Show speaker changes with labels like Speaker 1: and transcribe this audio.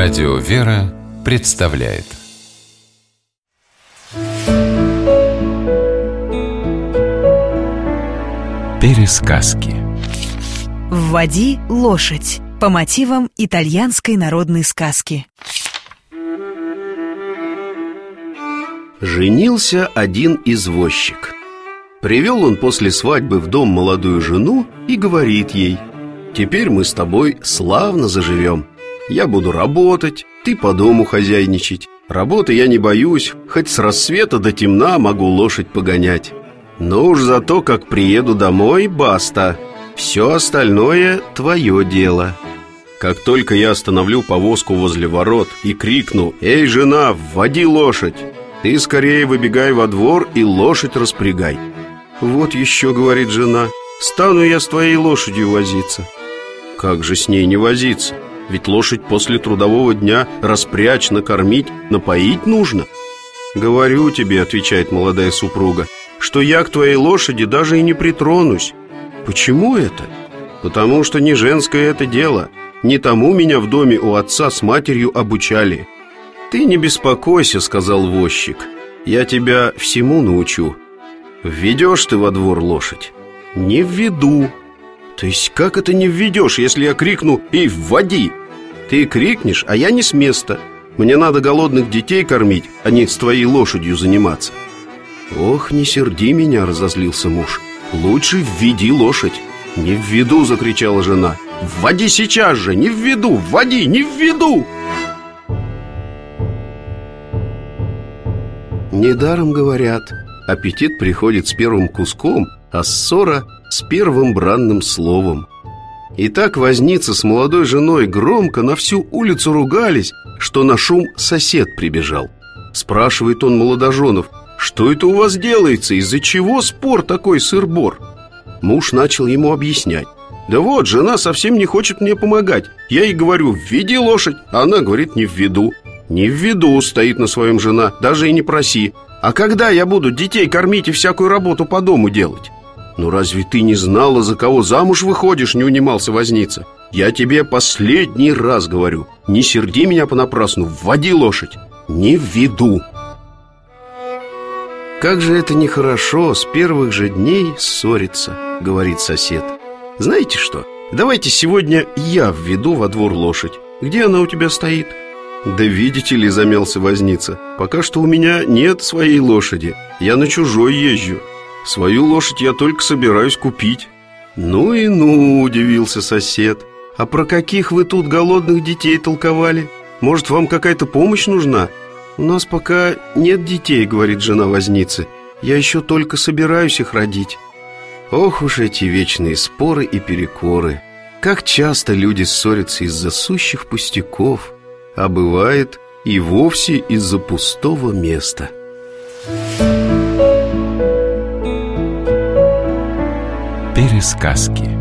Speaker 1: Радио «Вера» представляет. Пересказки.
Speaker 2: «Вводи лошадь» по мотивам итальянской народной сказки.
Speaker 3: Женился один извозчик. Привел он после свадьбы в дом молодую жену и говорит ей Теперь мы с тобой славно заживем Я буду работать, ты по дому хозяйничать. Работы я не боюсь, хоть с рассвета до темна могу лошадь погонять. Но уж за то, как приеду домой, баста. Все остальное твое дело. Как только я остановлю повозку возле ворот и крикну «Эй, жена, вводи лошадь!» Ты скорее выбегай во двор и лошадь распрягай. Вот еще, говорит жена, стану я с твоей лошадью возиться Как же с ней не возиться? Ведь лошадь после трудового дня распрячь, накормить, напоить нужно Говорю тебе, отвечает молодая супруга Что я к твоей лошади даже и не притронусь Почему это? Потому что не женское это дело Не тому меня в доме у отца с матерью обучали «Ты не беспокойся», — сказал возчик «Я тебя всему научу Введешь ты во двор лошадь?» «Не введу». «То есть как это не введешь, если я крикну «Эй, вводи»?» Ты крикнешь, а я не с места. Мне надо голодных детей кормить, а не с твоей лошадью заниматься. Ох, не серди меня, разозлился муж. Лучше введи лошадь. Не введу, закричала жена. Вводи сейчас же, не введу, вводи, не введу! Недаром говорят Аппетит приходит с первым куском А ссора с первым бранным словом и так возница с молодой женой громко на всю улицу ругались, что на шум сосед прибежал. Спрашивает он молодоженов, что это у вас делается, из-за чего спор такой сыр-бор? Муж начал ему объяснять. Да вот, жена совсем не хочет мне помогать. Я ей говорю, введи лошадь, а она говорит, не введу. Не введу, стоит на своем жена, даже и не проси. А когда я буду детей кормить и всякую работу по дому делать? «Ну разве ты не знала, за кого замуж выходишь?» Не унимался возница. «Я тебе последний раз говорю Не серди меня понапрасну, вводи лошадь Не введу!» «Как же это нехорошо с первых же дней ссориться», — говорит сосед. «Знаете что, давайте сегодня я введу во двор лошадь. Где она у тебя стоит?» «Да видите ли», — замялся возница «Пока что у меня нет своей лошади. Я на чужой езжу Свою лошадь я только собираюсь купить Ну и ну, удивился сосед. А про каких вы тут голодных детей толковали? Может, вам какая-то помощь нужна? У нас пока нет детей, говорит жена возницы. Я еще только собираюсь их родить Ох уж эти вечные споры и перекоры! Как часто люди ссорятся из-за сущих пустяков А бывает и вовсе из-за пустого места
Speaker 1: Пересказки